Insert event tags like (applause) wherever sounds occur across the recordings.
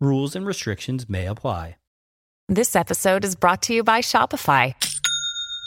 Rules and restrictions may apply. This episode is brought to you by Shopify.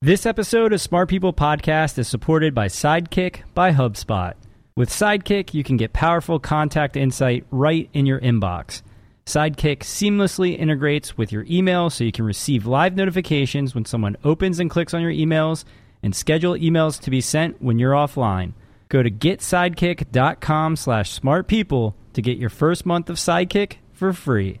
This episode of Smart People Podcast is supported by Sidekick by HubSpot. With Sidekick, you can get powerful contact insight right in your inbox. Sidekick seamlessly integrates with your email so you can receive live notifications when someone opens and clicks on your emails and schedule emails to be sent when you're offline. Go to getsidekick.com slash smartpeople to get your first month of Sidekick for free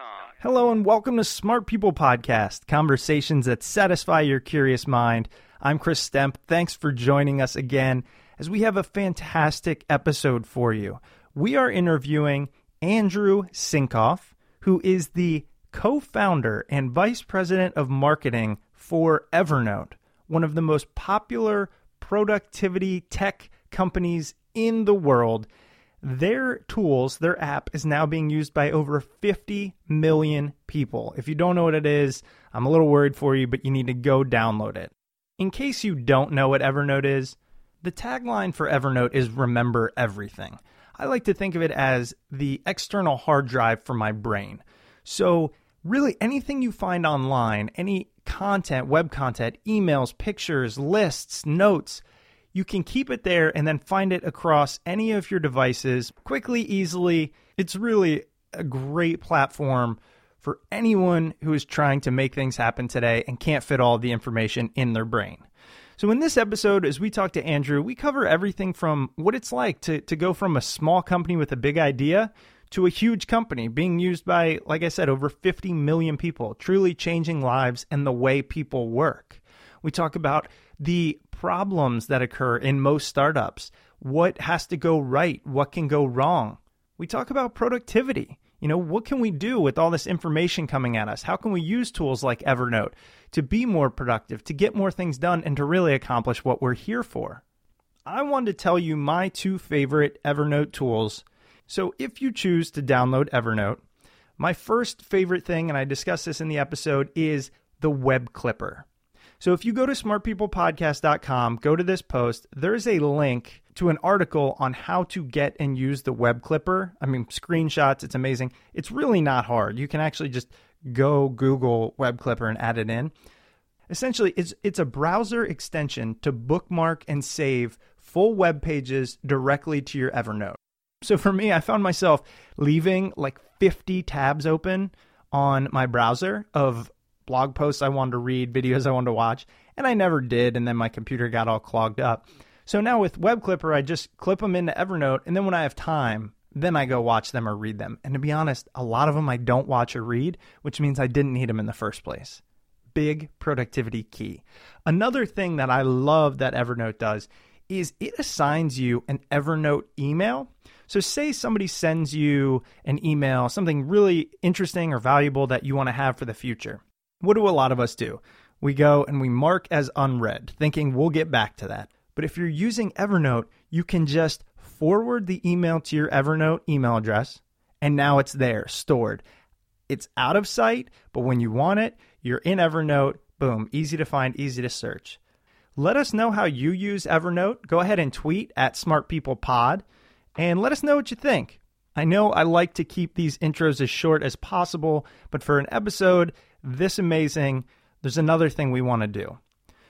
Hello and welcome to Smart People Podcast, conversations that satisfy your curious mind. I'm Chris Stemp. Thanks for joining us again as we have a fantastic episode for you. We are interviewing Andrew Sinkov, who is the co founder and vice president of marketing for Evernote, one of the most popular productivity tech companies in the world. Their tools, their app, is now being used by over 50 million people. If you don't know what it is, I'm a little worried for you, but you need to go download it. In case you don't know what Evernote is, the tagline for Evernote is Remember Everything. I like to think of it as the external hard drive for my brain. So, really, anything you find online, any content, web content, emails, pictures, lists, notes, you can keep it there and then find it across any of your devices quickly, easily. It's really a great platform for anyone who is trying to make things happen today and can't fit all the information in their brain. So, in this episode, as we talk to Andrew, we cover everything from what it's like to, to go from a small company with a big idea to a huge company being used by, like I said, over 50 million people, truly changing lives and the way people work. We talk about the problems that occur in most startups. What has to go right? What can go wrong? We talk about productivity. You know, what can we do with all this information coming at us? How can we use tools like Evernote to be more productive, to get more things done, and to really accomplish what we're here for? I wanted to tell you my two favorite Evernote tools. So if you choose to download Evernote, my first favorite thing, and I discussed this in the episode, is the Web Clipper. So if you go to smartpeoplepodcast.com, go to this post, there's a link to an article on how to get and use the web clipper. I mean, screenshots, it's amazing. It's really not hard. You can actually just go Google web clipper and add it in. Essentially, it's it's a browser extension to bookmark and save full web pages directly to your Evernote. So for me, I found myself leaving like 50 tabs open on my browser of blog posts I wanted to read, videos I wanted to watch, and I never did. And then my computer got all clogged up. So now with Web Clipper, I just clip them into Evernote, and then when I have time, then I go watch them or read them. And to be honest, a lot of them I don't watch or read, which means I didn't need them in the first place. Big productivity key. Another thing that I love that Evernote does is it assigns you an Evernote email. So, say somebody sends you an email, something really interesting or valuable that you want to have for the future. What do a lot of us do? We go and we mark as unread, thinking we'll get back to that. But if you're using Evernote, you can just forward the email to your Evernote email address, and now it's there, stored. It's out of sight, but when you want it, you're in Evernote. Boom, easy to find, easy to search. Let us know how you use Evernote. Go ahead and tweet at SmartPeoplePod and let us know what you think. I know I like to keep these intros as short as possible, but for an episode this amazing, there's another thing we want to do.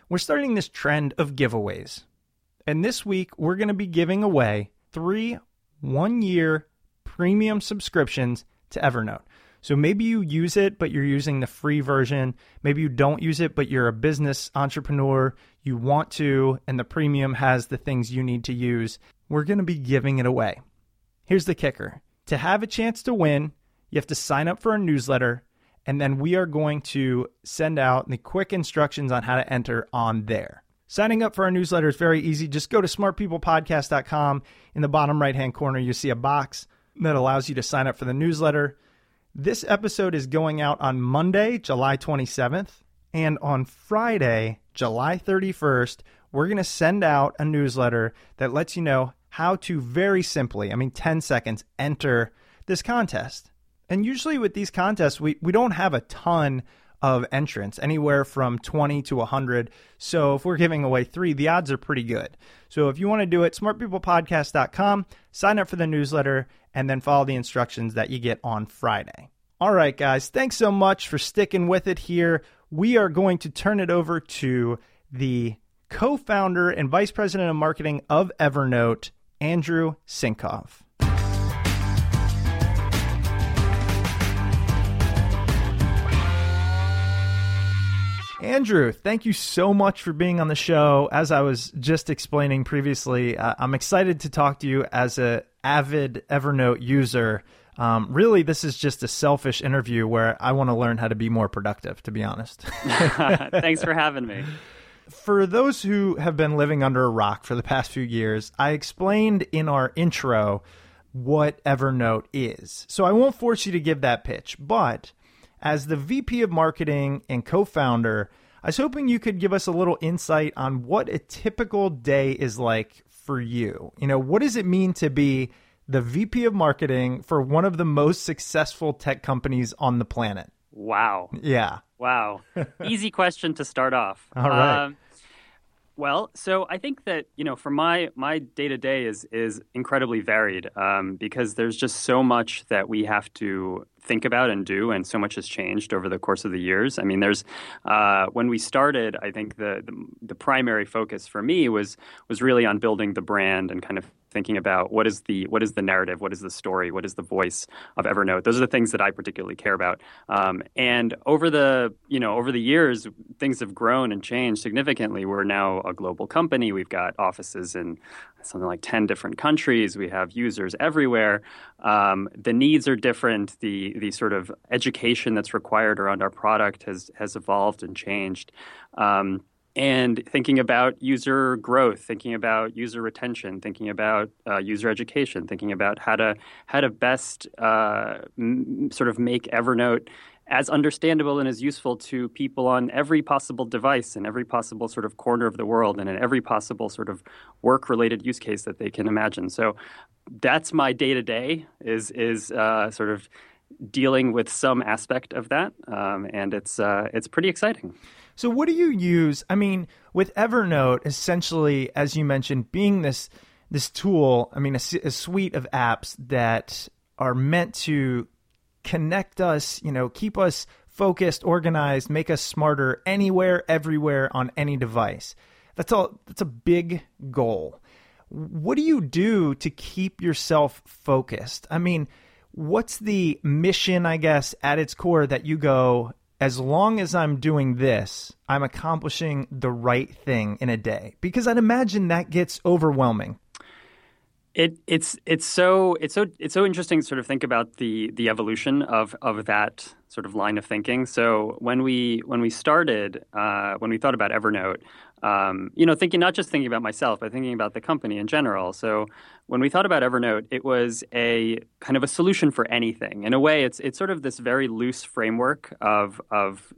We're starting this trend of giveaways. And this week, we're going to be giving away three one year premium subscriptions to Evernote. So maybe you use it, but you're using the free version. Maybe you don't use it, but you're a business entrepreneur. You want to, and the premium has the things you need to use. We're going to be giving it away. Here's the kicker to have a chance to win, you have to sign up for a newsletter, and then we are going to send out the quick instructions on how to enter on there. Signing up for our newsletter is very easy. Just go to smartpeoplepodcast.com. In the bottom right hand corner, you see a box that allows you to sign up for the newsletter. This episode is going out on Monday, July 27th. And on Friday, July 31st, we're going to send out a newsletter that lets you know how to very simply, I mean, 10 seconds, enter this contest. And usually with these contests, we, we don't have a ton of entrants, anywhere from 20 to 100. So if we're giving away three, the odds are pretty good. So if you want to do it, smartpeoplepodcast.com, sign up for the newsletter, and then follow the instructions that you get on Friday. All right, guys, thanks so much for sticking with it here. We are going to turn it over to the co founder and vice president of marketing of Evernote, Andrew Sinkov. Andrew, thank you so much for being on the show. As I was just explaining previously, uh, I'm excited to talk to you as a avid Evernote user. Um, really, this is just a selfish interview where I want to learn how to be more productive, to be honest. (laughs) (laughs) Thanks for having me. For those who have been living under a rock for the past few years, I explained in our intro what Evernote is. So I won't force you to give that pitch, but as the VP of marketing and co founder, I was hoping you could give us a little insight on what a typical day is like for you. You know, what does it mean to be the VP of marketing for one of the most successful tech companies on the planet? Wow. Yeah. Wow. (laughs) Easy question to start off. All right. Um, well, so I think that you know, for my my day to day is is incredibly varied um, because there's just so much that we have to think about and do, and so much has changed over the course of the years. I mean, there's uh, when we started, I think the, the, the primary focus for me was was really on building the brand and kind of thinking about what is the what is the narrative, what is the story, what is the voice of Evernote. Those are the things that I particularly care about. Um, and over the you know over the years, things have grown and changed significantly. We're now a global company. We've got offices in something like 10 different countries. We have users everywhere. Um, the needs are different. The, the sort of education that's required around our product has, has evolved and changed. Um, and thinking about user growth, thinking about user retention, thinking about uh, user education, thinking about how to how to best uh, m- sort of make Evernote as understandable and as useful to people on every possible device in every possible sort of corner of the world and in every possible sort of work related use case that they can imagine. So that's my day to day is is uh, sort of dealing with some aspect of that, um, and it's uh, it's pretty exciting. So, what do you use? I mean, with Evernote, essentially, as you mentioned, being this this tool, I mean, a, a suite of apps that are meant to connect us, you know, keep us focused, organized, make us smarter anywhere, everywhere on any device. That's all that's a big goal. what do you do to keep yourself focused? I mean, what's the mission, I guess, at its core that you go, as long as I'm doing this, I'm accomplishing the right thing in a day? Because I'd imagine that gets overwhelming. It it's it's so it's so it's so interesting to sort of think about the the evolution of of that sort of line of thinking. So when we when we started uh, when we thought about Evernote, um, you know, thinking not just thinking about myself, but thinking about the company in general. So when we thought about Evernote, it was a kind of a solution for anything. In a way, it's it's sort of this very loose framework of of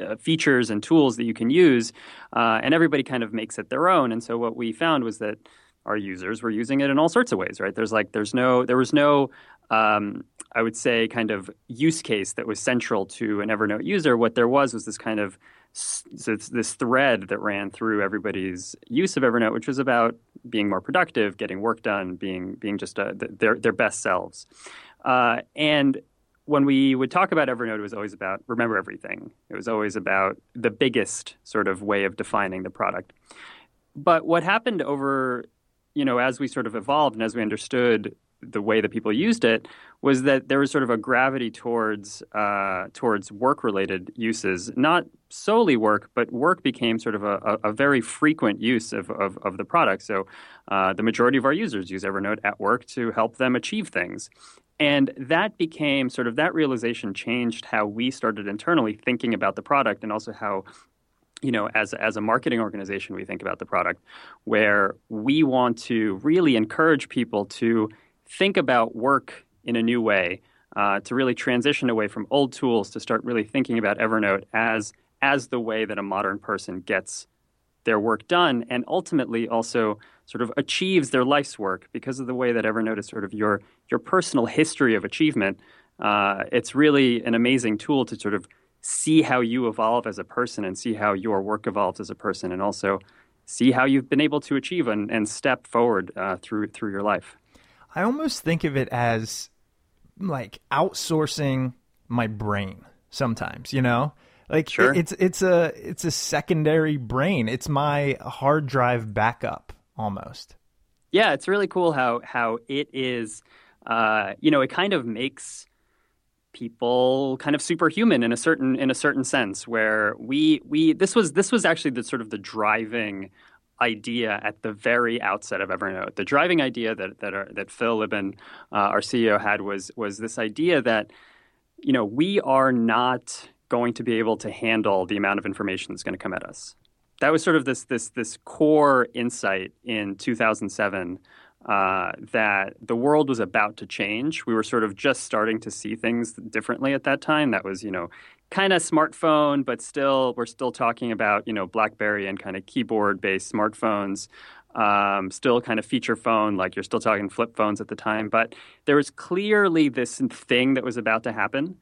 uh, features and tools that you can use, uh, and everybody kind of makes it their own. And so what we found was that our users were using it in all sorts of ways, right? There's like there's no there was no um, I would say kind of use case that was central to an Evernote user. What there was was this kind of this thread that ran through everybody's use of Evernote, which was about being more productive, getting work done, being being just a, their their best selves. Uh, and when we would talk about Evernote, it was always about remember everything. It was always about the biggest sort of way of defining the product. But what happened over you know, as we sort of evolved and as we understood the way that people used it, was that there was sort of a gravity towards uh, towards work related uses, not solely work, but work became sort of a, a, very frequent use of, of, of the product. So uh, the majority of our users use Evernote at work to help them achieve things. And that became sort of that realization changed how we started internally thinking about the product and also how you know, as as a marketing organization, we think about the product, where we want to really encourage people to think about work in a new way, uh, to really transition away from old tools to start really thinking about Evernote as as the way that a modern person gets their work done, and ultimately also sort of achieves their life's work because of the way that Evernote is sort of your your personal history of achievement. Uh, it's really an amazing tool to sort of see how you evolve as a person and see how your work evolves as a person and also see how you've been able to achieve and, and step forward uh, through through your life. I almost think of it as like outsourcing my brain sometimes, you know? Like sure. it's it's a it's a secondary brain. It's my hard drive backup almost. Yeah, it's really cool how how it is uh, you know, it kind of makes people kind of superhuman in a certain in a certain sense where we we this was this was actually the sort of the driving idea at the very outset of Evernote. The driving idea that that, our, that Phil Libin, uh, our CEO, had was was this idea that you know we are not going to be able to handle the amount of information that's going to come at us. That was sort of this this this core insight in 2007 uh, that the world was about to change. We were sort of just starting to see things differently at that time. That was, you know, kind of smartphone, but still, we're still talking about, you know, BlackBerry and kind of keyboard based smartphones. Um, still kind of feature phone, like you're still talking flip phones at the time. But there was clearly this thing that was about to happen.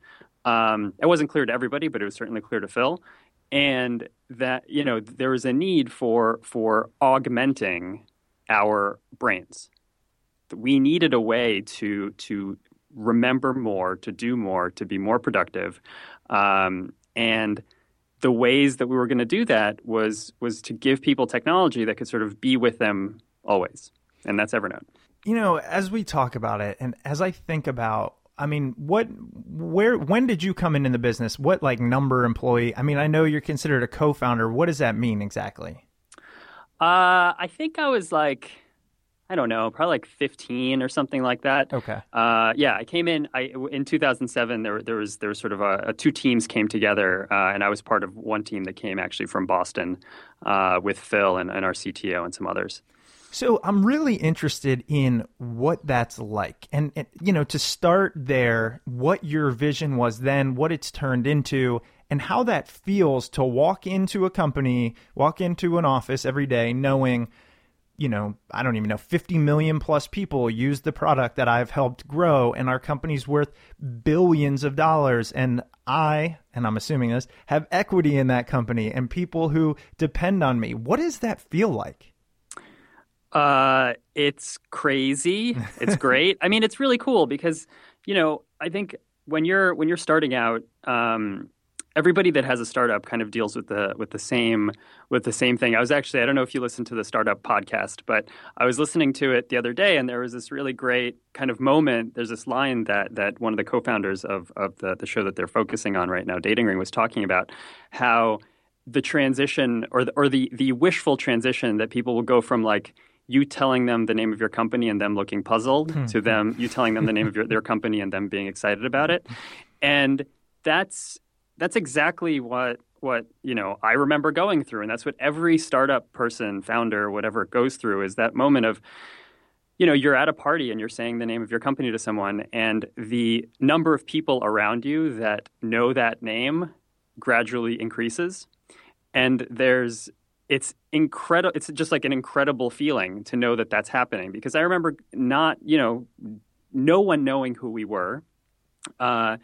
Um, it wasn't clear to everybody, but it was certainly clear to Phil. And that, you know, there was a need for for augmenting our brains. We needed a way to to remember more, to do more, to be more productive, um, and the ways that we were going to do that was was to give people technology that could sort of be with them always, and that's Evernote. You know, as we talk about it, and as I think about I mean, what, where, when did you come in in the business? What like number employee? I mean, I know you're considered a co-founder. What does that mean exactly? Uh, I think I was like, I don't know, probably like 15 or something like that. Okay. Uh, yeah, I came in I, in 2007. There, there was there was sort of a, a two teams came together, uh, and I was part of one team that came actually from Boston uh, with Phil and, and our CTO and some others. So I'm really interested in what that's like, and, and you know, to start there, what your vision was then, what it's turned into, and how that feels to walk into a company, walk into an office every day knowing, you know, I don't even know, 50 million plus people use the product that I've helped grow and our company's worth billions of dollars. And I, and I'm assuming this, have equity in that company and people who depend on me. What does that feel like? Uh, it's crazy. (laughs) It's great. I mean, it's really cool because, you know, I think when you're when you're starting out, um, everybody that has a startup kind of deals with the with the same with the same thing. I was actually I don't know if you listened to the startup podcast, but I was listening to it the other day, and there was this really great kind of moment. There's this line that that one of the co-founders of of the the show that they're focusing on right now, Dating Ring, was talking about how the transition or the, or the the wishful transition that people will go from like you telling them the name of your company and them looking puzzled hmm. to them you telling them the name of your, their company and them being excited about it (laughs) and that's that's exactly what what you know I remember going through, and that's what every startup person, founder, whatever goes through is that moment of you know you're at a party and you're saying the name of your company to someone, and the number of people around you that know that name gradually increases, and there's it's incredible. It's just like an incredible feeling to know that that's happening because I remember not you know no one knowing who we were. Uh,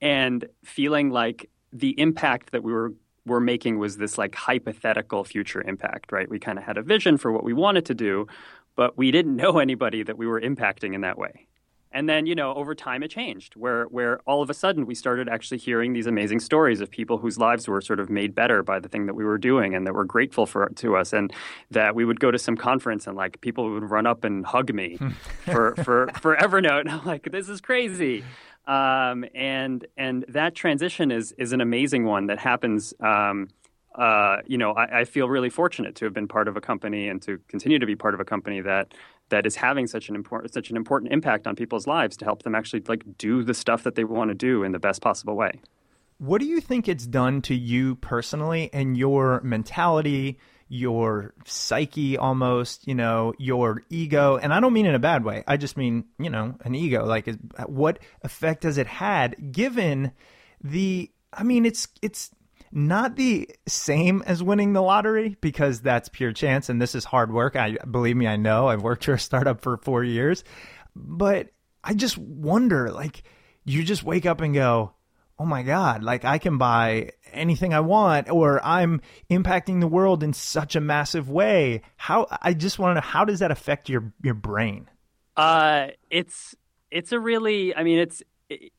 and feeling like the impact that we were were making was this like hypothetical future impact, right? We kind of had a vision for what we wanted to do, but we didn't know anybody that we were impacting in that way. And then, you know, over time it changed where where all of a sudden we started actually hearing these amazing stories of people whose lives were sort of made better by the thing that we were doing and that were grateful for to us and that we would go to some conference and like people would run up and hug me (laughs) for, for, for Evernote. And I'm like, this is crazy. Um, and and that transition is is an amazing one that happens. Um, uh, you know, I, I, feel really fortunate to have been part of a company and to continue to be part of a company that that is having such an important such an important impact on people's lives to help them actually like do the stuff that they want to do in the best possible way. What do you think it's done to you personally and your mentality? Your psyche almost, you know, your ego. And I don't mean in a bad way. I just mean, you know, an ego. Like, what effect has it had given the, I mean, it's, it's, not the same as winning the lottery because that's pure chance and this is hard work. I believe me, I know. I've worked for a startup for 4 years. But I just wonder like you just wake up and go, oh my God, like I can buy anything I want, or I'm impacting the world in such a massive way. How I just want to know how does that affect your your brain? Uh, it's it's a really, I mean, it's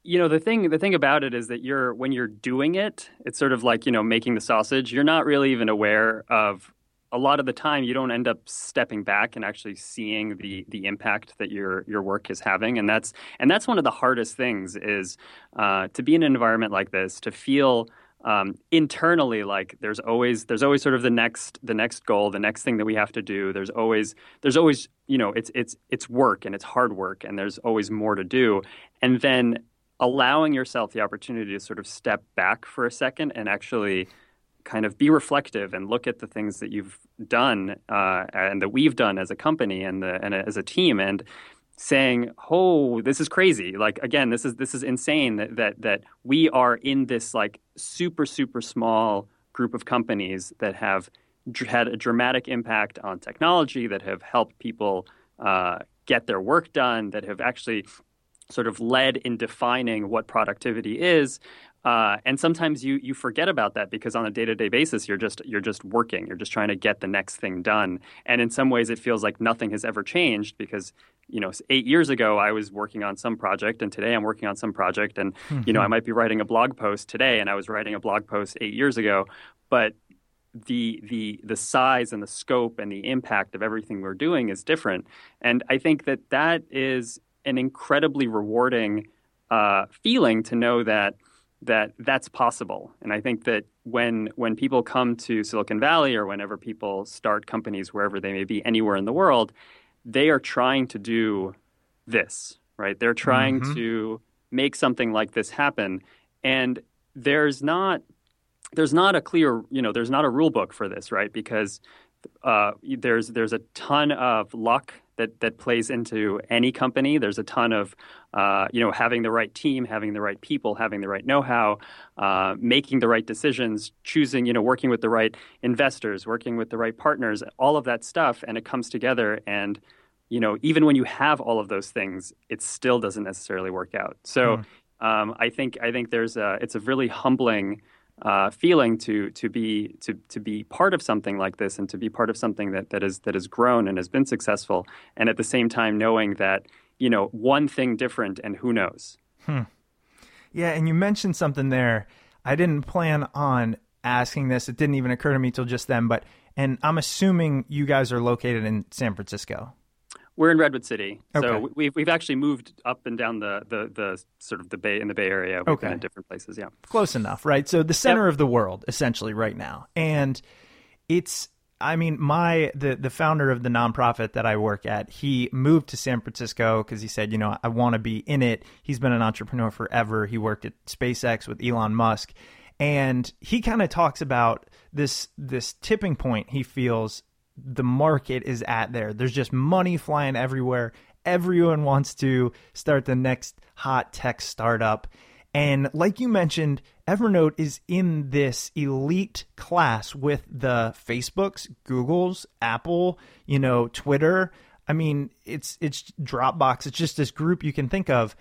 you know the thing the thing about it is that you're when you're doing it, it's sort of like you know making the sausage. You're not really even aware of a lot of the time you don't end up stepping back and actually seeing the the impact that your your work is having and that's and that's one of the hardest things is uh, to be in an environment like this to feel um, internally like there's always there's always sort of the next the next goal the next thing that we have to do. There's always there's always you know it's it's it's work and it's hard work and there's always more to do. And then allowing yourself the opportunity to sort of step back for a second and actually kind of be reflective and look at the things that you've done uh, and that we've done as a company and, the, and as a team. And saying oh this is crazy. Like again this is this is insane that that that we are in this like super super small group of companies that have dr- had a dramatic impact on technology that have helped people uh, get their work done that have actually sort of led in defining what productivity is uh, and sometimes you you forget about that because on a day to day basis you're just you're just working. You're just trying to get the next thing done. And in some ways it feels like nothing has ever changed because you know eight years ago I was working on some project and today I'm working on some project and mm-hmm. you know I mm-hmm. might be writing a blog post today and I was writing a blog post eight years ago, but the the the size and the scope and the impact of everything we're doing is different. And I think that that is an incredibly rewarding uh, feeling to know that that that's possible. And I think that when when people come to Silicon Valley or whenever people start companies wherever they may be anywhere in the world, they are trying to do this, right? They're trying mm-hmm. to make something like this happen. And there's not there's not a clear, you know, there's not a rule book for this, right? Because uh, there's there's a ton of luck that that plays into any company. There's a ton of uh, you know having the right team, having the right people, having the right know-how, uh, making the right decisions, choosing you know working with the right investors, working with the right partners, all of that stuff, and it comes together. And you know even when you have all of those things, it still doesn't necessarily work out. So. Mm. Um, I think I think there's a it's a really humbling uh, feeling to to be to to be part of something like this and to be part of something that that is that has grown and has been successful, and at the same time knowing that you know one thing different and who knows. Hmm. Yeah, and you mentioned something there. I didn't plan on asking this. It didn't even occur to me till just then, but and I'm assuming you guys are located in San Francisco. We're in Redwood City, Okay. so we've we've actually moved up and down the, the, the sort of the bay in the Bay Area. We've Okay. been in different places. Yeah, Close enough, right? So the center of the world essentially right now. And it's I mean, my the the founder of the nonprofit that I work at, he moved to San Francisco because he said, you know, I want to be in it. He's been an entrepreneur forever. He worked at SpaceX with Elon Musk, and he kind of talks about this this tipping point he feels the market is at there. There's just money flying everywhere. Everyone wants to start the next hot tech startup. And like you mentioned, Evernote is in this elite class with the Facebooks, Googles, Apple, you know, Twitter. I mean, it's it's Dropbox. It's just this group you can think of.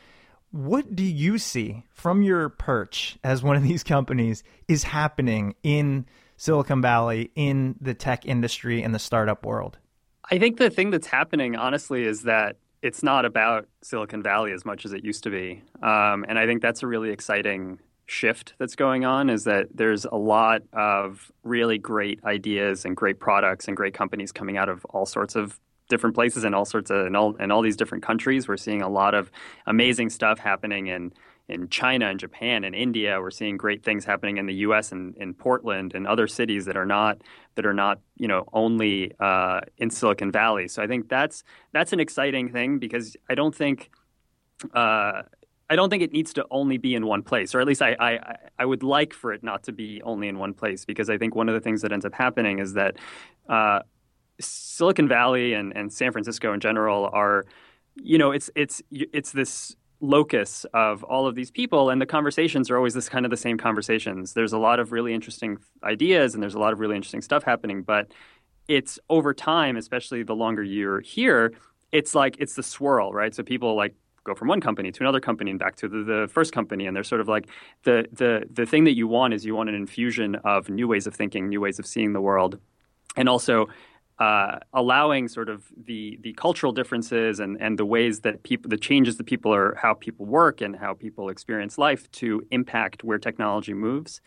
What do you see from your perch as one of these companies is happening in Silicon Valley, in the tech industry, and the startup world? I think the thing that's happening, honestly, is that it's not about Silicon Valley as much as it used to be, um, and I think that's a really exciting shift that's going on. Is that there's a lot of really great ideas and great products and great companies coming out of all sorts of different places and all sorts of and all and all these different countries. We're seeing a lot of amazing stuff happening in in China and Japan and India. We're seeing great things happening in the U.S. and in Portland and other cities that are not that are not you know only uh, in Silicon Valley. So I think that's that's an exciting thing because I don't think. Uh, I don't think it needs to only be in one place, or at least I, I, I would like for it not to be only in one place, because I think one of the things that ends up happening is that uh, Silicon Valley and, and San Francisco in general are, you know, it's it's it's this locus of all of these people and the conversations are always this kind of the same conversations. There's a lot of really interesting ideas and there's a lot of really interesting stuff happening but it's over time especially the longer you're here it's like it's the swirl right? So people like go from one company to another company and back to the, the first company and they're sort of like the the the thing that you want is you want an infusion of new ways of thinking new ways of seeing the world. And also uh, allowing sort of the the cultural differences and and the ways that people the changes that people are how people work and how people experience life to impact where technology moves.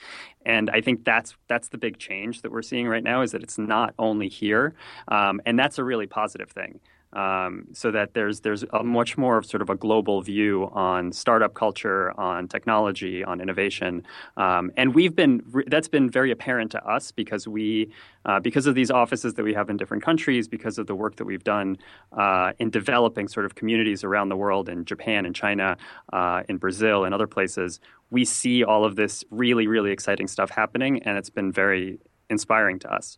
And I think that's that's the big change that we're seeing right now is that it's not only here. Um, and that's a really positive thing um, so that there's there's a much more of sort of a global view on startup culture, on technology, on innovation, um, and we've been that's been very apparent to us because we uh, because of these offices that we have in different countries, because of the work that we've done uh, in developing sort of communities around the world in Japan and China, uh, in Brazil and other places, we see all of this really really exciting stuff happening, and it's been very inspiring to us.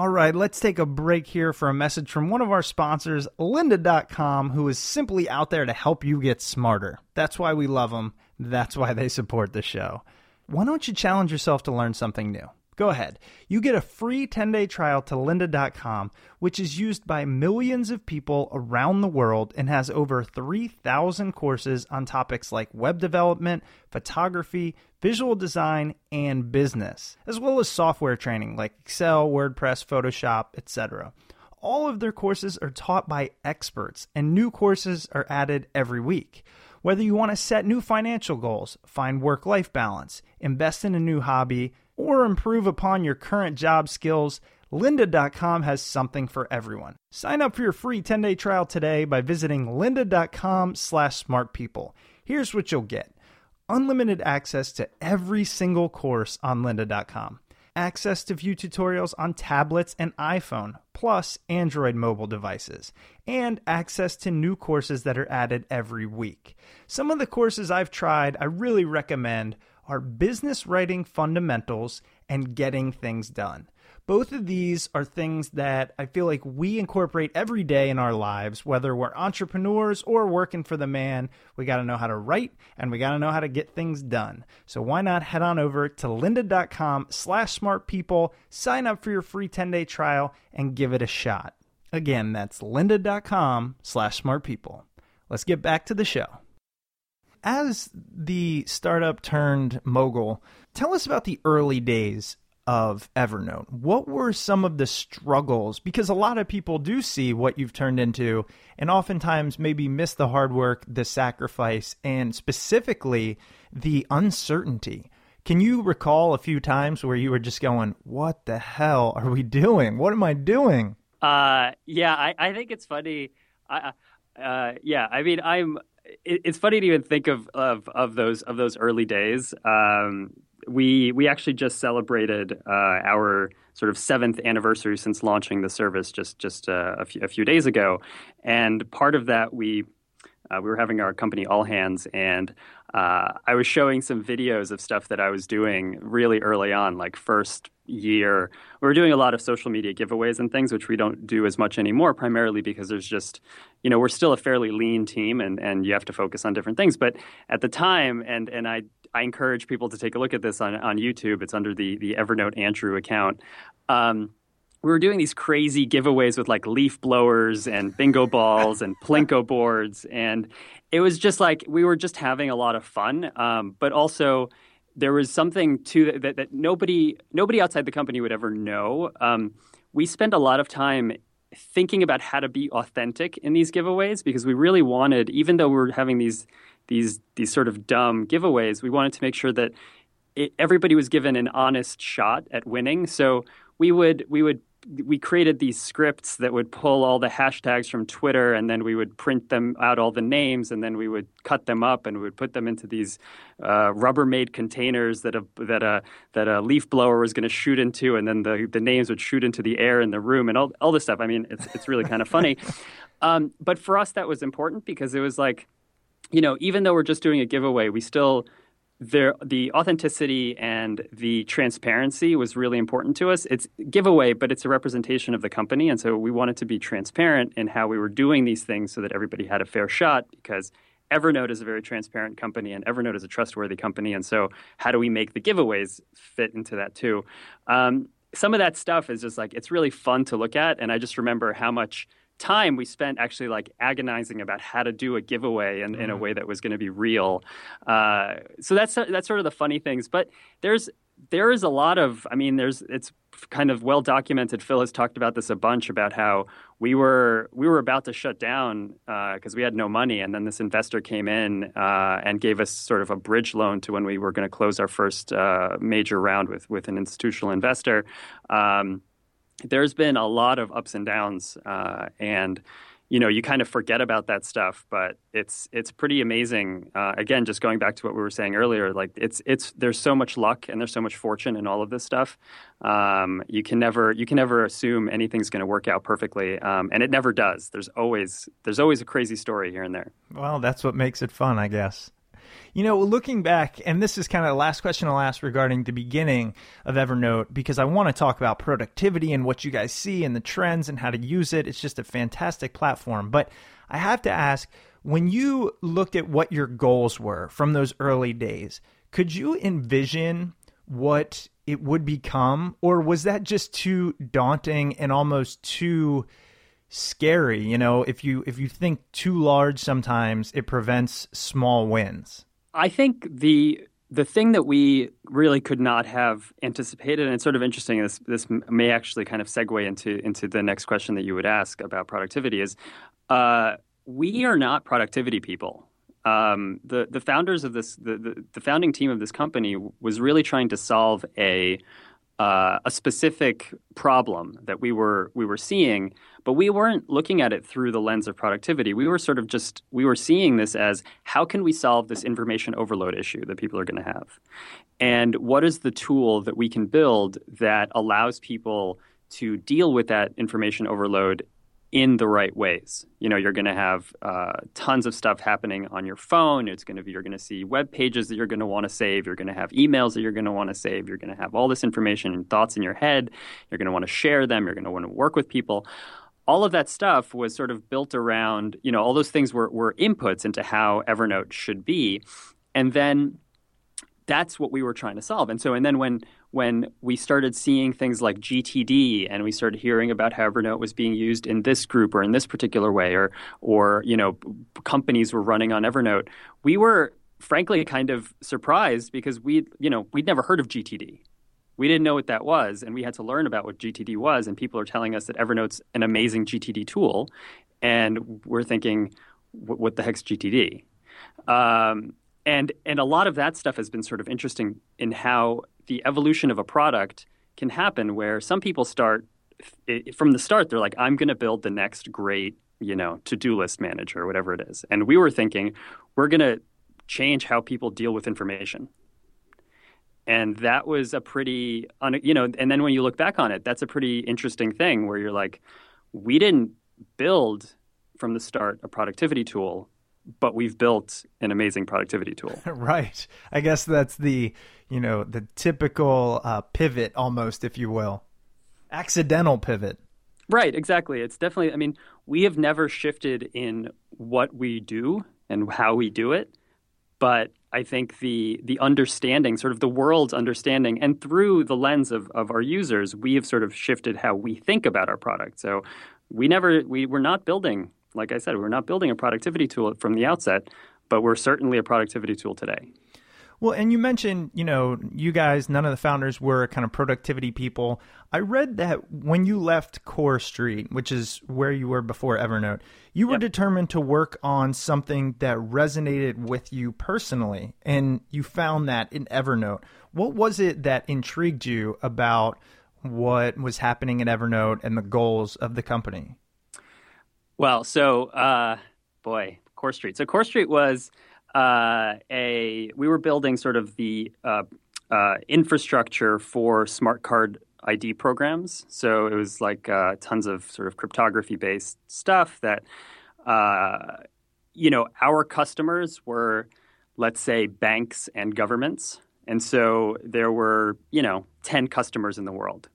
All right, let's take a break here for a message from one of our sponsors, lynda.com, who is simply out there to help you get smarter. That's why we love them. That's why they support the show. Why don't you challenge yourself to learn something new? Go ahead. You get a free 10 day trial to lynda.com, which is used by millions of people around the world and has over 3,000 courses on topics like web development, photography, visual design, and business, as well as software training like Excel, WordPress, Photoshop, etc. All of their courses are taught by experts, and new courses are added every week. Whether you want to set new financial goals, find work life balance, invest in a new hobby, or improve upon your current job skills, lynda.com has something for everyone. Sign up for your free 10-day trial today by visiting lynda.com slash smartpeople. Here's what you'll get. Unlimited access to every single course on lynda.com. Access to view tutorials on tablets and iPhone, plus Android mobile devices, and access to new courses that are added every week. Some of the courses I've tried I really recommend are Business Writing Fundamentals and Getting Things Done. Both of these are things that I feel like we incorporate every day in our lives, whether we're entrepreneurs or working for the man. We got to know how to write and we got to know how to get things done. So why not head on over to lynda.com slash smartpeople, sign up for your free 10-day trial, and give it a shot. Again, that's lynda.com slash smartpeople. Let's get back to the show as the startup turned mogul, tell us about the early days of Evernote. What were some of the struggles? Because a lot of people do see what you've turned into and oftentimes maybe miss the hard work, the sacrifice, and specifically the uncertainty. Can you recall a few times where you were just going, "What the hell are we doing? What am I doing?" Uh, yeah, I, I think it's funny. I, uh, yeah, I mean, I'm. It, it's funny to even think of, of of those of those early days. Um, we we actually just celebrated uh, our sort of seventh anniversary since launching the service just just uh, a, few, a few days ago, and part of that we uh, we were having our company all hands, and uh, I was showing some videos of stuff that I was doing really early on, like first year. We were doing a lot of social media giveaways and things, which we don't do as much anymore, primarily because there's just, you know, we're still a fairly lean team, and and you have to focus on different things. But at the time, and and I I encourage people to take a look at this on on YouTube. It's under the the Evernote Andrew account. Um, we were doing these crazy giveaways with like leaf blowers and bingo balls and plinko (laughs) boards and it was just like we were just having a lot of fun um, but also there was something to that, that, that, nobody nobody outside the company would ever know. Um, we spent a lot of time thinking about how to be authentic in these giveaways because we really wanted even though we were having these these these sort of dumb giveaways we wanted to make sure that it, everybody was given an honest shot at winning. So we would we would we created these scripts that would pull all the hashtags from Twitter, and then we would print them out all the names, and then we would cut them up, and we would put them into these uh, Rubbermaid containers that a that a that a leaf blower was going to shoot into, and then the the names would shoot into the air in the room, and all all this stuff. I mean, it's it's really kind of funny, (laughs) um, but for us that was important because it was like, you know, even though we're just doing a giveaway, we still there, the authenticity and the transparency was really important to us. It's giveaway, but it's a representation of the company, and so we wanted to be transparent in how we were doing these things so that everybody had a fair shot. Because Evernote is a very transparent company, and Evernote is a trustworthy company, and so how do we make the giveaways fit into that too? Um, some of that stuff is just like it's really fun to look at, and I just remember how much time we spent actually like agonizing about how to do a giveaway in, in a mm-hmm. way that was going to be real. Uh, so that's that's sort of the funny things. But there's there is a lot of I mean there's it's kind of well documented. Phil has talked about this a bunch about how we were we were about to shut down because uh, we had no money, and then this investor came in uh, and gave us sort of a bridge loan to when we were going to close our first uh, major round with with an institutional investor. Um, there's been a lot of ups and downs, uh, and you know you kind of forget about that stuff, but it's it's pretty amazing. Uh, again, just going back to what we were saying earlier, like it's it's there's so much luck and there's so much fortune in all of this stuff. Um, you can never you can never assume anything's going to work out perfectly, um, and it never does. There's always there's always a crazy story here and there. Well, that's what makes it fun, I guess. You know, looking back, and this is kind of the last question I'll ask regarding the beginning of Evernote, because I want to talk about productivity and what you guys see and the trends and how to use it. It's just a fantastic platform. But I have to ask when you looked at what your goals were from those early days, could you envision what it would become? Or was that just too daunting and almost too scary you know if you if you think too large sometimes it prevents small wins I think the the thing that we really could not have anticipated, and it's sort of interesting. This this may actually kind of segue into into the next question that you would ask about productivity. Is uh, we are not productivity people. Um, the the founders of this the, the, the founding team of this company was really trying to solve a uh, a specific problem that we were we were seeing, but we weren't looking at it through the lens of productivity. We were sort of just we were seeing this as how can we solve this information overload issue that people are going to have, and what is the tool that we can build that allows people to deal with that information overload in the right ways. You know, you're going to have uh, tons of stuff happening on your phone. It's going to be you're going to see web pages that you're going to want to save. You're going to have emails that you're going to want to save. You're going to have all this information and thoughts in your head. You're going to want to share them. You're going to want to work with people. All of that stuff was sort of built around, you know, all those things were, were inputs into how Evernote should be. And then that's what we were trying to solve. And so, and then when when we started seeing things like GTD and we started hearing about how Evernote was being used in this group or in this particular way, or or you know companies were running on Evernote, we were frankly kind of surprised because we you know we'd never heard of GTD. We didn't know what that was, and we had to learn about what GTD was. And people are telling us that Evernote's an amazing GTD tool, and we're thinking, what the heck's GTD? Um, and and a lot of that stuff has been sort of interesting in how the evolution of a product can happen where some people start from the start they're like i'm going to build the next great you know to-do list manager whatever it is. And we were thinking we're going to change how people deal with information. And that was a pretty you know and then when you look back on it that's a pretty interesting thing where you're like we didn't build from the start a productivity tool but we've built an amazing productivity tool. (laughs) right. I guess that's the, you know, the typical uh, pivot almost, if you will. Accidental pivot. Right, exactly. It's definitely, I mean, we have never shifted in what we do and how we do it, but I think the the understanding, sort of the world's understanding, and through the lens of, of our users, we have sort of shifted how we think about our product. So we never we were not building like I said, we're not building a productivity tool from the outset, but we're certainly a productivity tool today. Well, and you mentioned, you know, you guys, none of the founders were kind of productivity people. I read that when you left CoreStreet, which is where you were before Evernote, you were yep. determined to work on something that resonated with you personally, and you found that in Evernote. What was it that intrigued you about what was happening at Evernote and the goals of the company? Well, so uh, boy, CoreStreet. So CoreStreet was uh, a we were building sort of the uh, uh, infrastructure for smart card ID programs. So it was like uh, tons of sort of cryptography based stuff that uh, you know our customers were, let's say, banks and governments, and so there were you know ten customers in the world,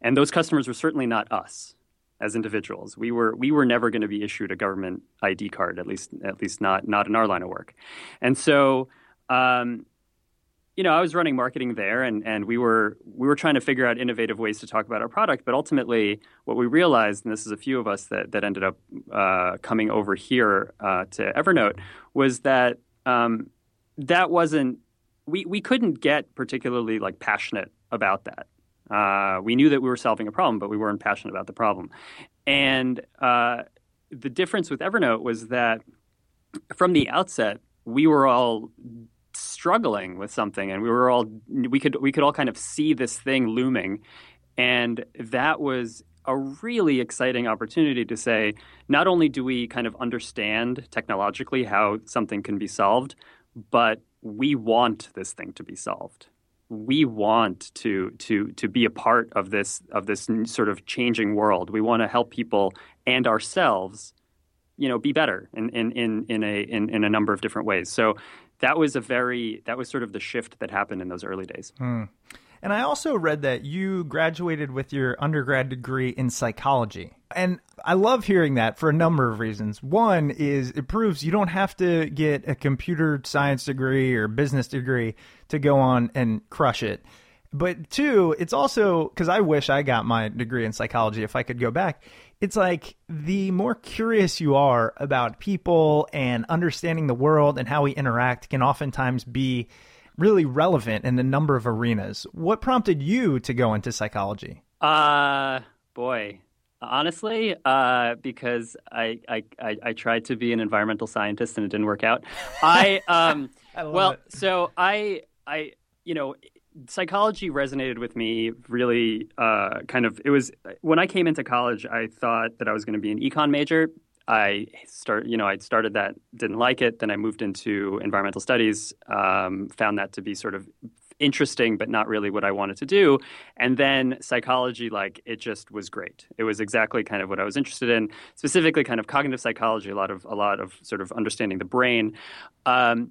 and those customers were certainly not us as individuals. We were we were never going to be issued a government ID card, at least at least not not in our line of work. And so, um, you know, I was running marketing there, and and we were we were trying to figure out innovative ways to talk about our product. But ultimately, what we realized, and this is a few of us that that ended up uh, coming over here uh, to Evernote, was that um, that wasn't we we couldn't get particularly like passionate about that. Uh, we knew that we were solving a problem, but we weren't passionate about the problem. And uh, the difference with Evernote was that from the outset, we were all struggling with something, and we were all we could we could all kind of see this thing looming, and that was a really exciting opportunity to say not only do we kind of understand technologically how something can be solved, but we want this thing to be solved we want to to to be a part of this of this sort of changing world. We want to help people and ourselves, you know, be better in in in, in a in, in a number of different ways. So that was a very that was sort of the shift that happened in those early days. Hmm. And I also read that you graduated with your undergrad degree in psychology. And I love hearing that for a number of reasons. One is it proves you don't have to get a computer science degree or business degree to go on and crush it. But two, it's also because I wish I got my degree in psychology if I could go back. It's like the more curious you are about people and understanding the world and how we interact can oftentimes be really relevant in a number of arenas. What prompted you to go into psychology? Uh, boy, honestly, uh, because I, I, I, I, tried to be an environmental scientist and it didn't work out. I, (laughs) um, I well, it. so I, I, you know, psychology resonated with me really uh, kind of it was when i came into college i thought that i was going to be an econ major I start, you know, I started that, didn't like it. Then I moved into environmental studies, um, found that to be sort of interesting, but not really what I wanted to do. And then psychology, like it just was great. It was exactly kind of what I was interested in, specifically kind of cognitive psychology, a lot of a lot of sort of understanding the brain. Um,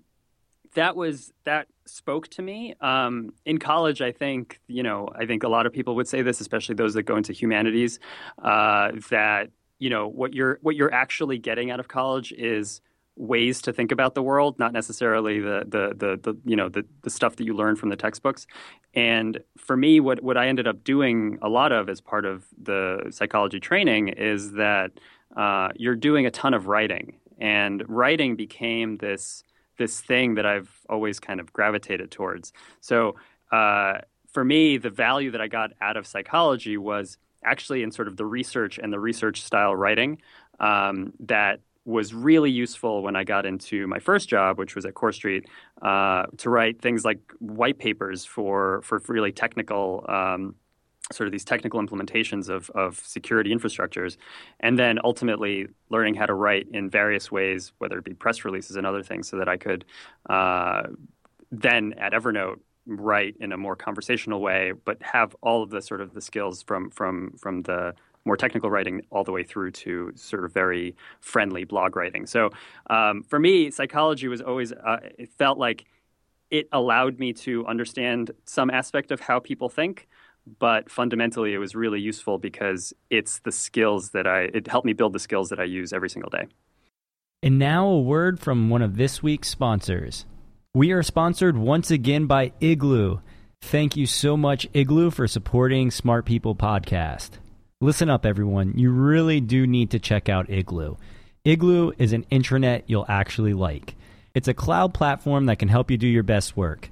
that was that spoke to me um, in college. I think you know I think a lot of people would say this, especially those that go into humanities, uh, that you know what you're what you're actually getting out of college is ways to think about the world, not necessarily the the the, the you know the, the stuff that you learn from the textbooks. And for me, what what I ended up doing a lot of as part of the psychology training is that uh, you're doing a ton of writing, and writing became this this thing that I've always kind of gravitated towards. So uh, for me, the value that I got out of psychology was actually in sort of the research and the research style writing um, that was really useful when I got into my first job, which was at CoreStreet, uh, to write things like white papers for for really technical. Um, sort of these technical implementations of, of security infrastructures, and then ultimately learning how to write in various ways, whether it be press releases and other things, so that I could uh, then at Evernote write in a more conversational way, but have all of the sort of the skills from from from the more technical writing all the way through to sort of very friendly blog writing. So um, for me, psychology was always uh, it felt like it allowed me to understand some aspect of how people think. But fundamentally, it was really useful because it's the skills that I, it helped me build the skills that I use every single day. And now a word from one of this week's sponsors. We are sponsored once again by Igloo. Thank you so much, Igloo, for supporting Smart People Podcast. Listen up, everyone. You really do need to check out Igloo. Igloo is an intranet you'll actually like. It's a cloud platform that can help you do your best work.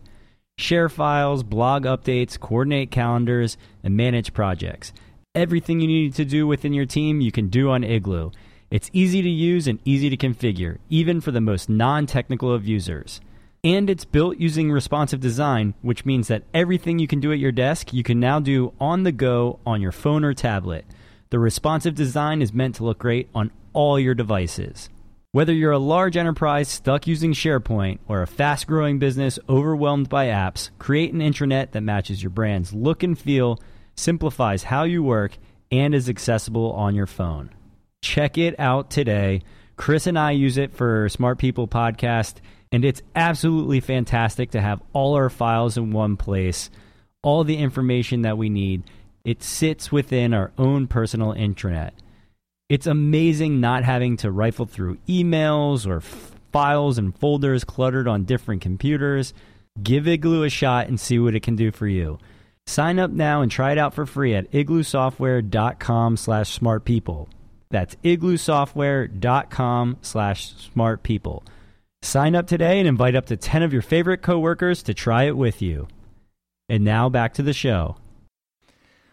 Share files, blog updates, coordinate calendars, and manage projects. Everything you need to do within your team, you can do on Igloo. It's easy to use and easy to configure, even for the most non technical of users. And it's built using responsive design, which means that everything you can do at your desk, you can now do on the go on your phone or tablet. The responsive design is meant to look great on all your devices. Whether you're a large enterprise stuck using SharePoint or a fast growing business overwhelmed by apps, create an intranet that matches your brand's look and feel, simplifies how you work, and is accessible on your phone. Check it out today. Chris and I use it for Smart People Podcast and it's absolutely fantastic to have all our files in one place, all the information that we need. It sits within our own personal intranet. It's amazing not having to rifle through emails or f- files and folders cluttered on different computers. Give Igloo a shot and see what it can do for you. Sign up now and try it out for free at igloosoftware.com slash smartpeople. That's igloosoftware.com slash smartpeople. Sign up today and invite up to 10 of your favorite coworkers to try it with you. And now back to the show.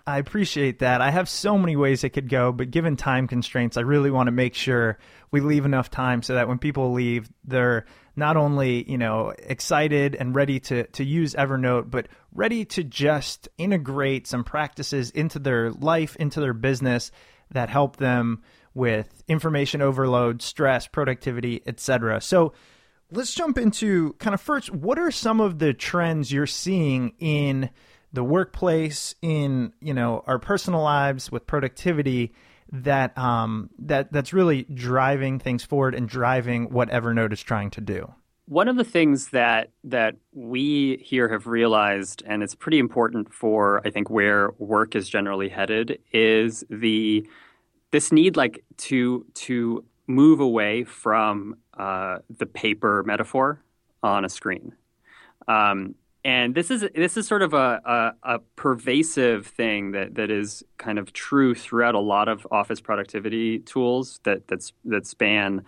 I appreciate that. I have so many ways it could go, but given time constraints, I really want to make sure we leave enough time so that when people leave, they're not only, you know, excited and ready to to use Evernote, but ready to just integrate some practices into their life, into their business that help them with information overload, stress, productivity, etc. So, let's jump into kind of first what are some of the trends you're seeing in the workplace in you know our personal lives with productivity that um that that's really driving things forward and driving what Evernote is trying to do? One of the things that that we here have realized and it's pretty important for I think where work is generally headed is the this need like to to move away from uh, the paper metaphor on a screen. Um, and this is this is sort of a, a, a, pervasive thing that, that is kind of true throughout a lot of office productivity tools that that's, that span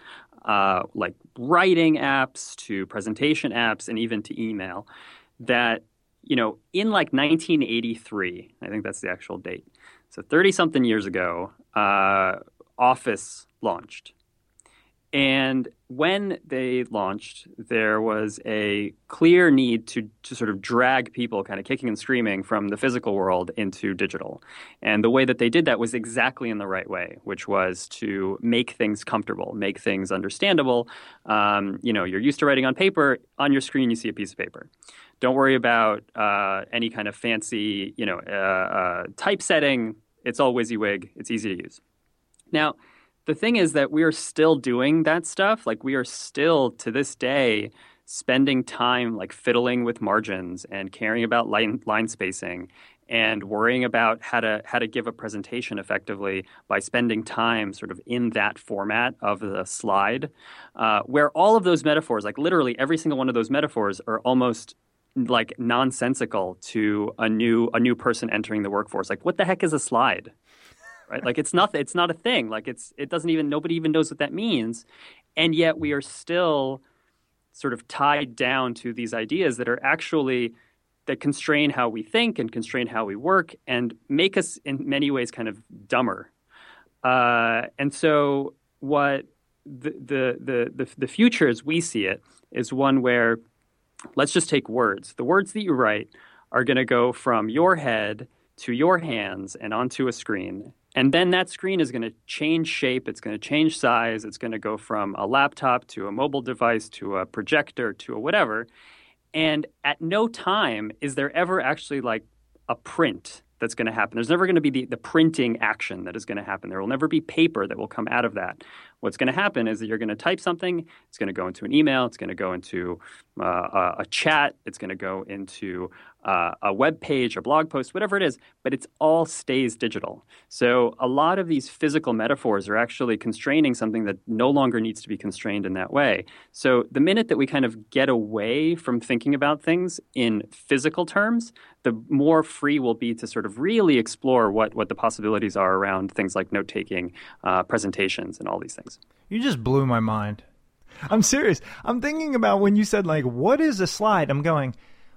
uh, like writing apps to presentation apps and even to email. That you know in like 1983, I think that's the actual date. So 30 something years ago, uh, Office launched. And when they launched, there was a clear need to, to sort of drag people kind of kicking and screaming from the physical world into digital. And the way that they did that was exactly in the right way, which was to make things comfortable, make things understandable. Um, you know, you're used to writing on paper, on your screen, you see a piece of paper. Don't worry about uh, any kind of fancy, you know, uh, uh, typesetting. It's all WYSIWYG. It's easy to use. Now, the thing is that we are still doing that stuff. Like we are still to this day spending time like fiddling with margins and caring about line, line spacing and worrying about how to how to give a presentation effectively by spending time sort of in that format of the slide, uh, where all of those metaphors, like literally every single one of those metaphors, are almost like nonsensical to a new a new person entering the workforce. Like, what the heck is a slide? Right? Like it's not it's not a thing. Like it's it doesn't even nobody even knows what that means, and yet we are still sort of tied down to these ideas that are actually that constrain how we think and constrain how we work and make us in many ways kind of dumber. Uh, and so what the, the, the, the future as we see it is one where let's just take words. The words that you write are going to go from your head to your hands and onto a screen. And then that screen is going to change shape, it's going to change size, it's going to go from a laptop to a mobile device to a projector to a whatever. And at no time is there ever actually like a print that's going to happen. There's never going to be the, the printing action that is going to happen. There will never be paper that will come out of that. What's going to happen is that you're going to type something, it's going to go into an email, it's going to go into uh, a, chat, it's going to go into uh, a web page, a blog post, whatever it is, but it all stays digital. So a lot of these physical metaphors are actually constraining something that no longer needs to be constrained in that way. So the minute that we kind of get away from thinking about things in physical terms, the more free we'll be to sort of really explore what, what the possibilities are around things like note taking, uh, presentations, and all these things. You just blew my mind. I'm serious. I'm thinking about when you said, like, what is a slide? I'm going,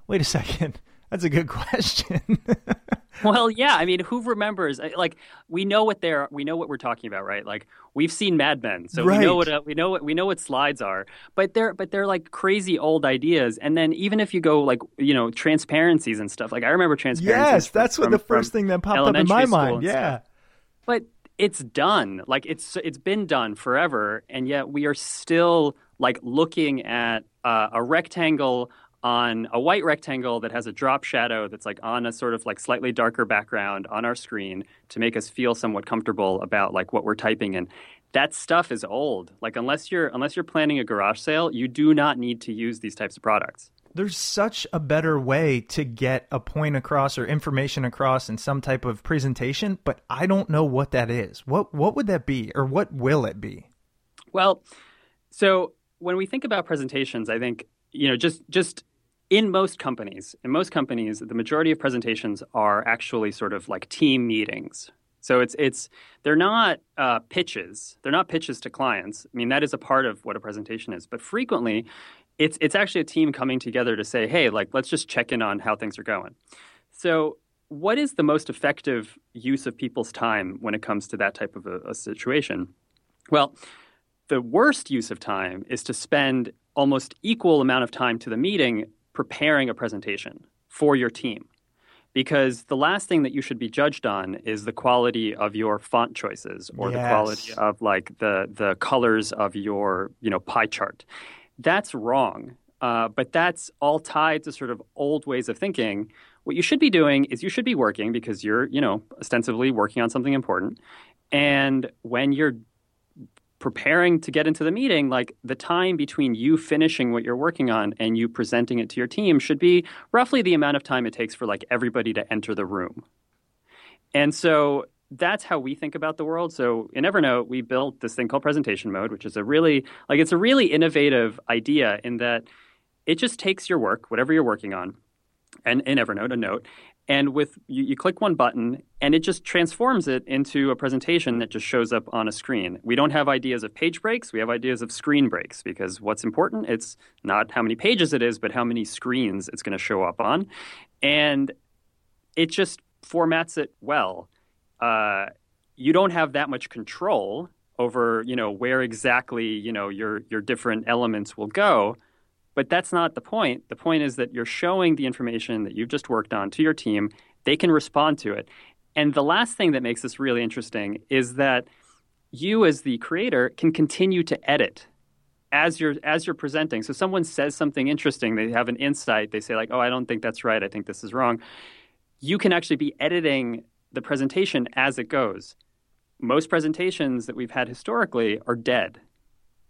wait a second (laughs) that's a good question. (laughs) well, yeah. I mean, who remembers? Like, we know what they're, we know what we're talking about, right? Like, we've seen Mad Men, so right. we know what uh, we know what we know what slides are. But they're but they're like crazy old ideas. And then even if you go like you know transparencies and stuff, like I remember transparencies. Yes, that's from, what the first thing that popped up in my mind. Yeah, stuff. but it's done. Like it's it's been done forever, and yet we are still like looking at uh, a rectangle on a white rectangle that has a drop shadow that's like on a sort of like slightly darker background on our screen to make us feel somewhat comfortable about like what we're typing in. That stuff is old. Like unless you're unless you're planning a garage sale you do not need to use these types of products there's such a better way to get a point across or information across in some type of presentation but i don't know what that is what what would that be or what will it be well so when we think about presentations i think you know just just in most companies, in most companies, the majority of presentations are actually sort of like team meetings. So it's it's they're not uh, pitches. They're not pitches to clients. I mean that is a part of what a presentation is. But frequently, it's it's actually a team coming together to say, hey, like let's just check in on how things are going. So what is the most effective use of people's time when it comes to that type of a, a situation? Well, the worst use of time is to spend almost equal amount of time to the meeting preparing a presentation for your team. Because the last thing that you should be judged on is the quality of your font choices or yes. the quality of like the the colors of your you know pie chart. That's wrong. Uh, but that's all tied to sort of old ways of thinking. What you should be doing is you should be working because you're, you know, ostensibly working on something important. And when you're preparing to get into the meeting, like the time between you finishing what you're working on and you presenting it to your team should be roughly the amount of time it takes for like everybody to enter the room. And so that's how we think about the world. So in Evernote, we built this thing called presentation mode, which is a really like it's a really innovative idea in that it just takes your work, whatever you're working on, and in Evernote, a note, and with you, you, click one button and it just transforms it into a presentation that just shows up on a screen we don't have ideas of page breaks we have ideas of screen breaks because what's important it's not how many pages it is but how many screens it's going to show up on and it just formats it well uh, you don't have that much control over you know where exactly you know your your different elements will go but that's not the point. The point is that you're showing the information that you've just worked on to your team. They can respond to it. And the last thing that makes this really interesting is that you as the creator can continue to edit as you're as you're presenting. So someone says something interesting, they have an insight, they say like, "Oh, I don't think that's right. I think this is wrong." You can actually be editing the presentation as it goes. Most presentations that we've had historically are dead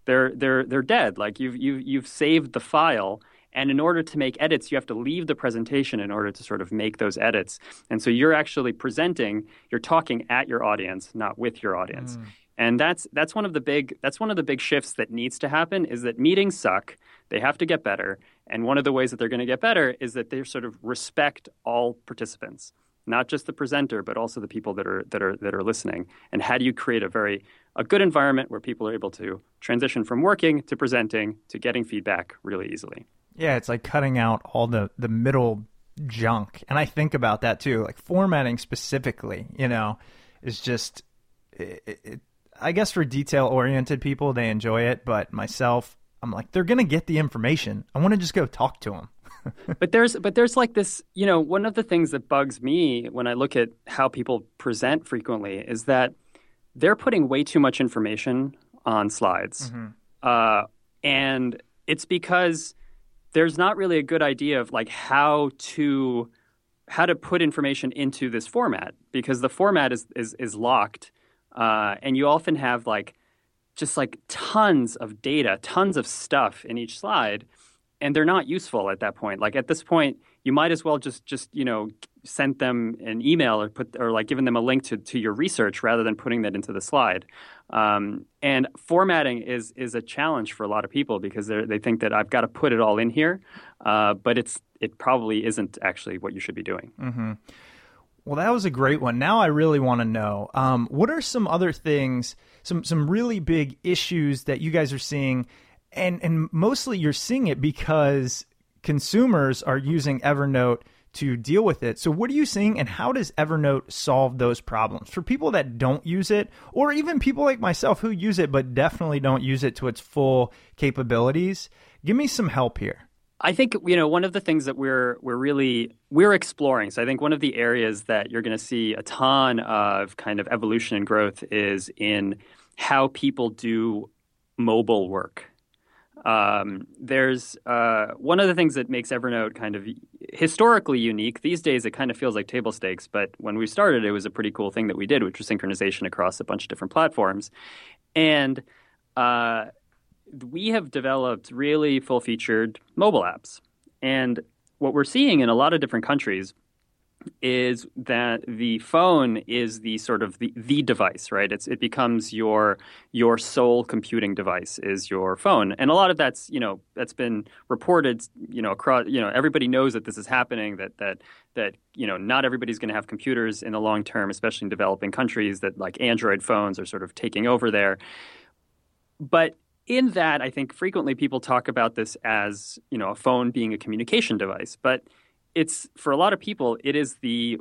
they're they're they're dead. Like you've you've you've saved the file. And in order to make edits, you have to leave the presentation in order to sort of make those edits. And so you're actually presenting, you're talking at your audience, not with your audience. Mm. And that's that's one of the big that's one of the big shifts that needs to happen is that meetings suck. They have to get better. And one of the ways that they're going to get better is that they sort of respect all participants not just the presenter, but also the people that are that are that are listening. And how do you create a very a good environment where people are able to transition from working to presenting to getting feedback really easily? Yeah, it's like cutting out all the the middle junk. And I think about that too, like formatting specifically. You know, is just it, it, I guess for detail oriented people, they enjoy it, but myself, I'm like, they're gonna get the information. I want to just go talk to them. (laughs) but there's but there's like this, you know, one of the things that bugs me when I look at how people present frequently is that they're putting way too much information on slides, mm-hmm. uh, and it's because there's not really a good idea of like how to how to put information into this format because the format is is, is locked, uh, and you often have like just like tons of data, tons of stuff in each slide, and they're not useful at that point. Like at this point, you might as well just just you know send them an email or put or like giving them a link to, to your research rather than putting that into the slide. Um, and formatting is is a challenge for a lot of people because they they think that I've got to put it all in here, uh, but it's it probably isn't actually what you should be doing. Mm-hmm. Well, that was a great one. Now I really want to know um, what are some other things, some some really big issues that you guys are seeing, and and mostly you're seeing it because consumers are using Evernote to deal with it. So, what are you seeing, and how does Evernote solve those problems for people that don't use it, or even people like myself who use it but definitely don't use it to its full capabilities? Give me some help here. I think you know one of the things that we're we're really we're exploring. So I think one of the areas that you're going to see a ton of kind of evolution and growth is in how people do mobile work. Um, there's uh, one of the things that makes Evernote kind of historically unique. These days, it kind of feels like table stakes, but when we started, it was a pretty cool thing that we did, which was synchronization across a bunch of different platforms. And uh, we have developed really full featured mobile apps. And what we're seeing in a lot of different countries is that the phone is the sort of the, the device, right? It's it becomes your your sole computing device is your phone, and a lot of that's you know that's been reported you know across you know everybody knows that this is happening that that that you know not everybody's going to have computers in the long term, especially in developing countries that like Android phones are sort of taking over there, but in that I think frequently people talk about this as you know a phone being a communication device, but it's for a lot of people, it is the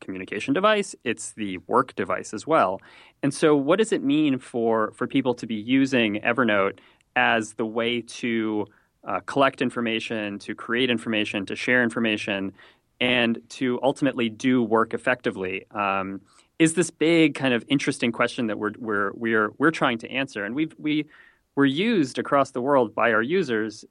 communication device, it's the work device as well. And so, what does it mean for for people to be using Evernote as the way to uh, collect information, to create information, to share information, and to ultimately do work effectively? Um, is this big kind of interesting question that we're we're we're we're trying to answer, and we've we we're used across the world by our users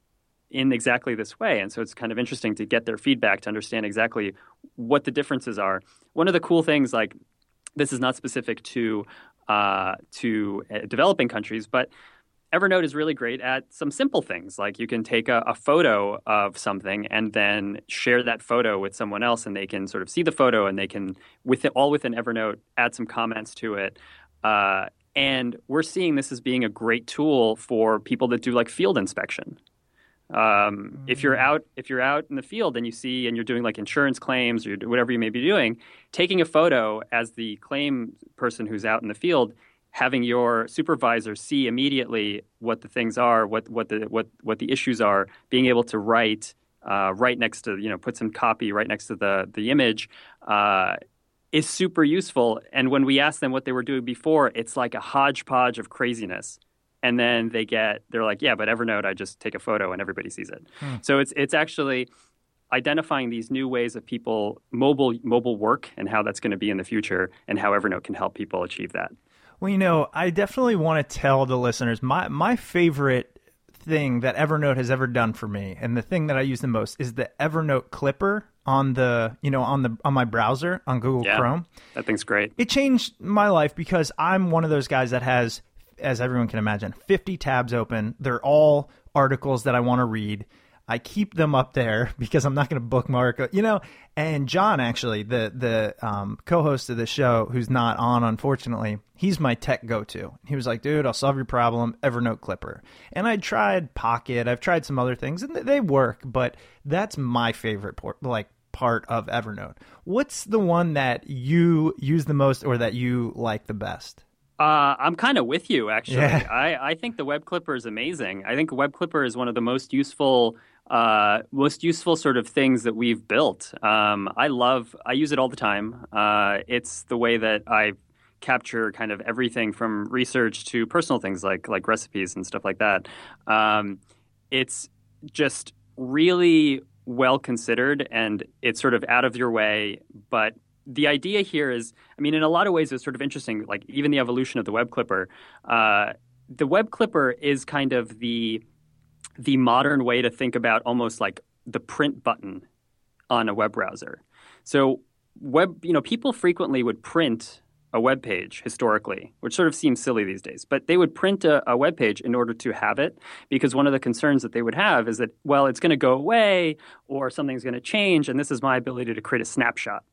in exactly this way. And so it's kind of interesting to get their feedback to understand exactly what the differences are. One of the cool things, like this is not specific to uh, to uh, developing countries, but Evernote is really great at some simple things. Like you can take a, a, photo of something and then share that photo with someone else, and they can sort of see the photo and they can, with it, all within Evernote, add some comments to it. Uh, and we're seeing this as being a great tool for people that do like field inspection. Um. If you're mm. out, if you're out in the field and you see and you're doing like insurance claims or whatever you may be doing, taking a photo as the claim person who's out in the field, having your supervisor see immediately what the things are, what what the what what the issues are, being able to write uh, right next to you know put some copy right next to the the image. Uh, is super useful. And when we ask them what they were doing before, it's like a hodgepodge of craziness and then they get they're like, yeah, but Evernote, I just take a photo and everybody sees it. Hmm. So it's it's actually identifying these new ways of people mobile mobile work and how that's going to be in the future and how Evernote can help people achieve that. Well, you know, I definitely want to tell the listeners my my favorite thing that Evernote has ever done for me and the thing that I use the most is the Evernote clipper on the you know on the on my browser on Google yeah, Chrome. That thing's great. It changed my life because I'm one of those guys that has as everyone can imagine, 50 tabs open. They're all articles that I want to read. I keep them up there (laughs) because I'm not going to bookmark, you know. And John, actually, the the um, co-host of the show, who's not on, unfortunately, he's my tech go-to. He was like, "Dude, I'll solve your problem, Evernote Clipper." And I tried Pocket, I've tried some other things, and they work, but that's my favorite port, like part of Evernote. What's the one that you use the most, or that you like the best? Uh, I'm kind of with you, actually. Yeah. (laughs) I, I think the web clipper is amazing. I think web clipper is one of the most useful, uh, most useful sort of things that we've built. Um, I love, I use it all the time. Uh, it's the way that I capture kind of everything from research to personal things like like recipes and stuff like that. Um, it's just really well considered and it's sort of out of your way, but the idea here is, I mean, in a lot of ways, it's sort of interesting. Like even the evolution of the web clipper, uh, the web clipper is kind of the the modern way to think about almost like the print button on a web browser. So web, you know, people frequently would print a web page historically, which sort of seems silly these days, but they would print a, a web page in order to have it because one of the concerns that they would have is that, well, it's going to go away or something's going to change, and this is my ability to create a snapshot.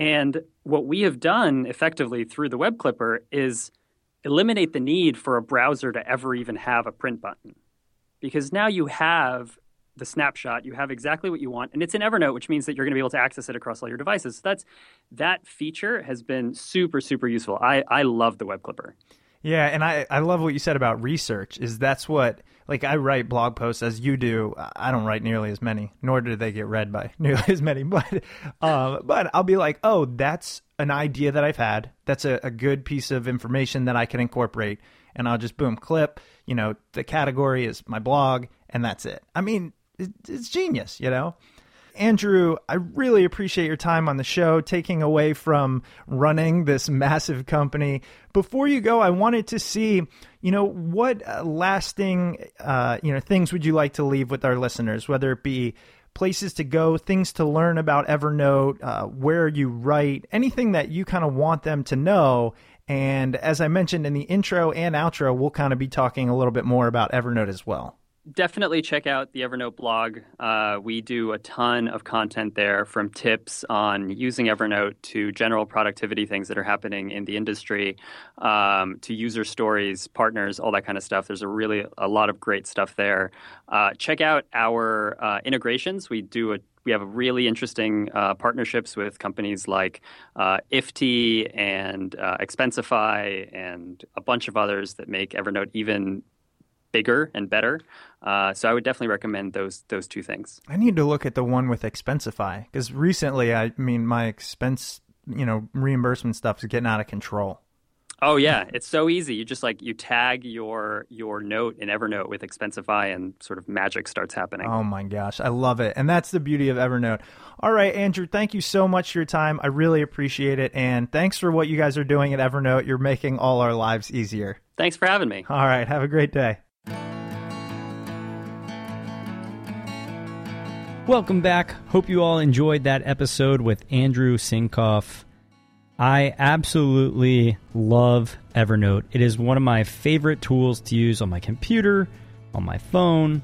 And what we have done effectively through the web clipper is eliminate the need for a browser to ever even have a print button. Because now you have the snapshot, you have exactly what you want, and it's in Evernote, which means that you're going to be able to access it across all your devices. So that's that feature has been super, super useful. I, I love the web clipper. Yeah, and I, I love what you said about research. Is that's what like I write blog posts as you do. I don't write nearly as many, nor do they get read by (laughs) nearly as many. But uh, but I'll be like, oh, that's an idea that I've had. That's a, a good piece of information that I can incorporate, and I'll just boom clip. You know, the category is my blog, and that's it. I mean, it's genius. You know. Andrew, I really appreciate your time on the show, taking away from running this (laughs) massive company. Before you go, I wanted to see, you know, what uh, lasting, uh, you know, things would you like to leave with our listeners, whether it be places to go, things to learn about Evernote, uh, where you write, anything that you kind of want them to know. And as I mentioned in the intro and outro, we'll kind of be talking a little bit more about Evernote as well definitely check out the Evernote blog. Uh, we do a ton of content there from tips on using Evernote to general productivity things that are happening in the industry um, to user stories, partners, all that kind of stuff. There's a really a lot of great stuff there. Uh, check out our uh, integrations. We do a we have really interesting uh, partnerships with companies like uh, IFTTT and uh, Expensify and a bunch of others that make Evernote even bigger and better. Uh, so I would definitely recommend those those two things. I need to look at the one with Expensify because recently, I mean, my expense, you know, reimbursement stuff is getting out of control. Oh yeah, it's so easy. You just like you tag your your note in Evernote with Expensify, and sort of magic starts happening. Oh my gosh, I love it, and that's the beauty of Evernote. All right, Andrew, thank you so much for your time. I really appreciate it, and thanks for what you guys are doing at Evernote. You're making all our lives easier. Thanks for having me. All right, have a great day. Welcome back. Hope you all enjoyed that episode with Andrew Sinkov. I absolutely love Evernote. It is one of my favorite tools to use on my computer, on my phone.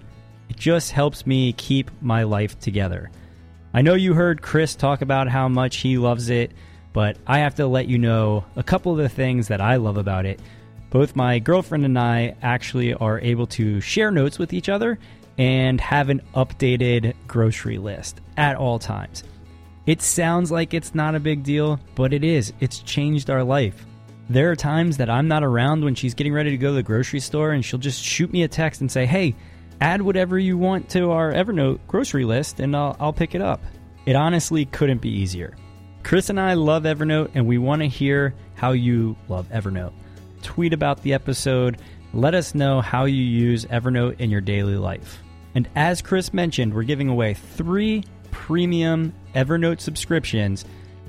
It just helps me keep my life together. I know you heard Chris talk about how much he loves it, but I have to let you know a couple of the things that I love about it. Both my girlfriend and I actually are able to share notes with each other and have an updated grocery list at all times. It sounds like it's not a big deal, but it is. It's changed our life. There are times that I'm not around when she's getting ready to go to the grocery store and she'll just shoot me a text and say, hey, add whatever you want to our Evernote grocery list and I'll, I'll pick it up. It honestly couldn't be easier. Chris and I love Evernote and we want to hear how you love Evernote. Tweet about the episode. Let us know how you use Evernote in your daily life. And as Chris mentioned, we're giving away three premium Evernote subscriptions.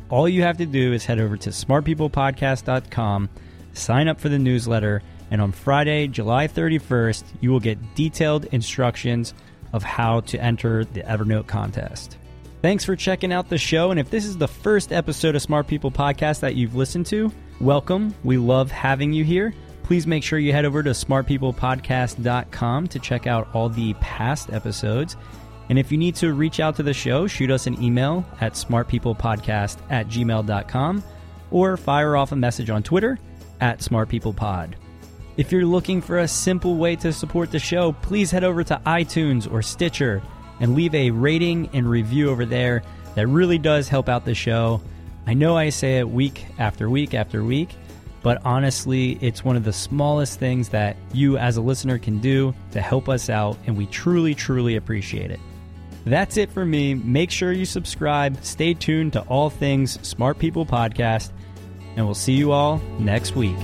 All you have to do is head over to smartpeoplepodcast.com, sign up for the newsletter, and on Friday, July 31st, you will get detailed instructions of how to enter the Evernote contest. Thanks for checking out the show. And if this is the first episode of Smart People Podcast that you've listened to, welcome. We love having you here. Please make sure you head over to smartpeoplepodcast.com to check out all the past episodes. And if you need to reach out to the show, shoot us an email at smartpeoplepodcast at gmail.com or fire off a message on Twitter at smartpeoplepod. If you're looking for a simple way to support the show, please head over to iTunes or Stitcher and leave a rating and review over there. That really does help out the show. I know I say it week after week after week, but honestly, it's one of the smallest things that you as a listener can do to help us out, and we truly, truly appreciate it. That's it for me. Make sure you subscribe, stay tuned to all things Smart People Podcast, and we'll see you all next week.